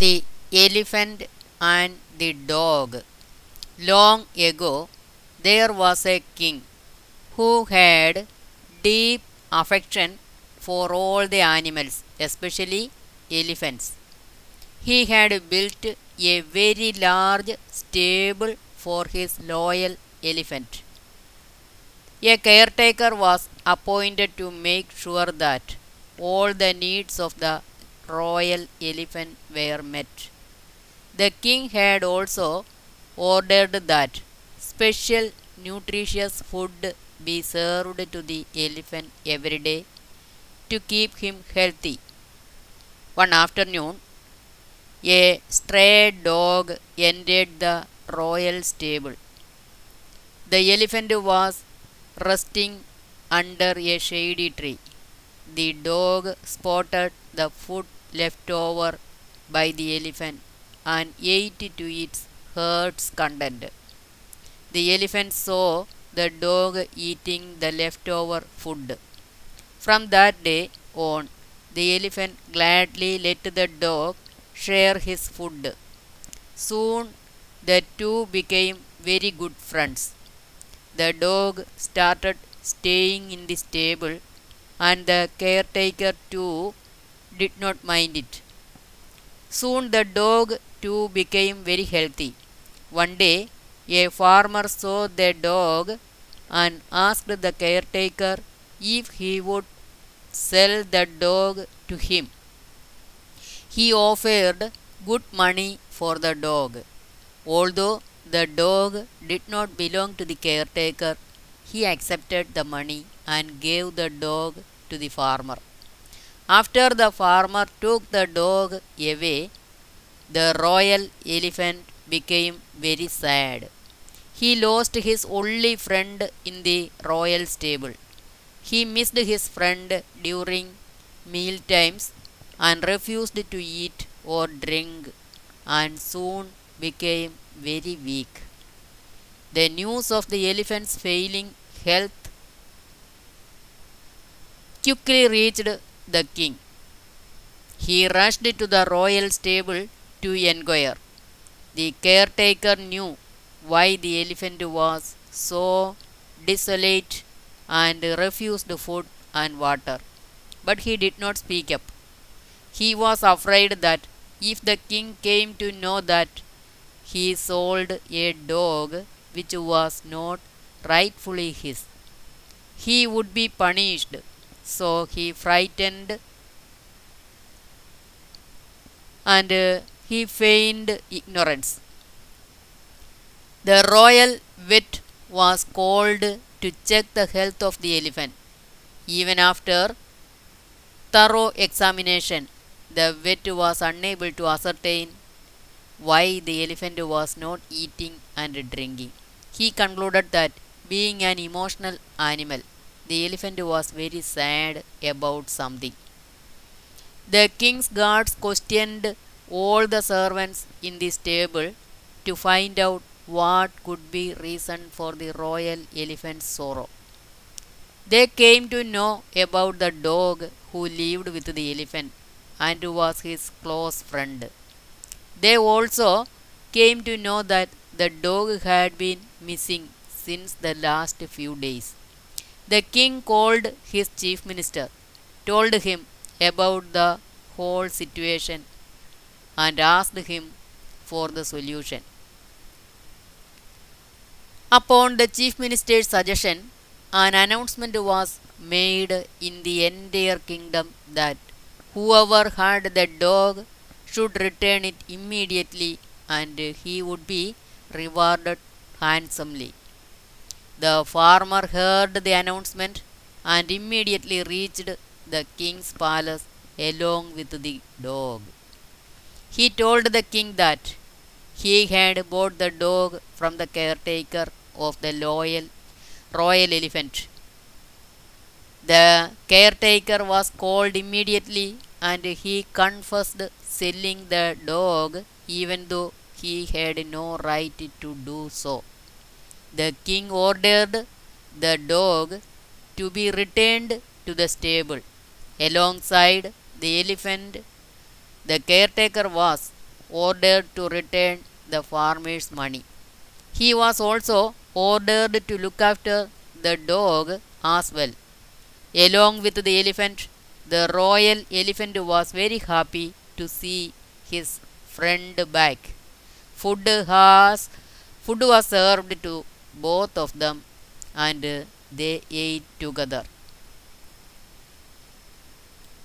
The Elephant and the Dog. Long ago, there was a king who had deep affection for all the animals, especially elephants. He had built a very large stable for his loyal elephant. A caretaker was appointed to make sure that all the needs of the royal elephant were met. The king had also ordered that special nutritious food be served to the elephant every day to keep him healthy. One afternoon, a stray dog entered the royal stable. The elephant was resting under a shady tree. The dog spotted the food left over by the elephant and ate to its heart's content. The elephant saw the dog eating the leftover food. From that day on, the elephant gladly let the dog share his food. Soon the two became very good friends. The dog started staying in the stable, and the caretaker too did not mind it. Soon the dog too became very healthy. One day, a farmer saw the dog and asked the caretaker if he would sell the dog to him. He offered good money for the dog. Although the dog did not belong to the caretaker, he accepted the money and gave the dog to the farmer. After the farmer took the dog away, the royal elephant became very sad. He lost his only friend in the royal stable. He missed his friend during meal times and refused to eat or drink and soon became very weak. The news of the elephant's failing health quickly reached the king. He rushed to the royal stable to inquire. The caretaker knew why the elephant was so desolate and refused food and water, but he did not speak up. He was afraid that if the king came to know that he sold a dog which was not rightfully his, he would be punished. So he frightened and uh, he feigned ignorance. The royal vet was called to check the health of the elephant. Even after thorough examination, the vet was unable to ascertain why the elephant was not eating and drinking. He concluded that being an emotional animal, the elephant was very sad about something. The king's guards questioned all the servants in the stable to find out what could be reason for the royal elephant's sorrow. They came to know about the dog who lived with the elephant and was his close friend. They also came to know that the dog had been missing since the last few days. The king called his chief minister, told him about the whole situation, and asked him for the solution. Upon the chief minister's suggestion, an announcement was made in the entire kingdom that whoever had the dog should return it immediately and he would be rewarded handsomely. The farmer heard the announcement and immediately reached the king's palace along with the dog. He told the king that he had bought the dog from the caretaker of the loyal royal elephant. The caretaker was called immediately and he confessed selling the dog even though he had no right to do so. The king ordered the dog to be returned to the stable alongside the elephant. The caretaker was ordered to return the farmer's money. He was also ordered to look after the dog as well. Along with the elephant, the royal elephant was very happy to see his friend back. Food has food was served to both of them and they ate together.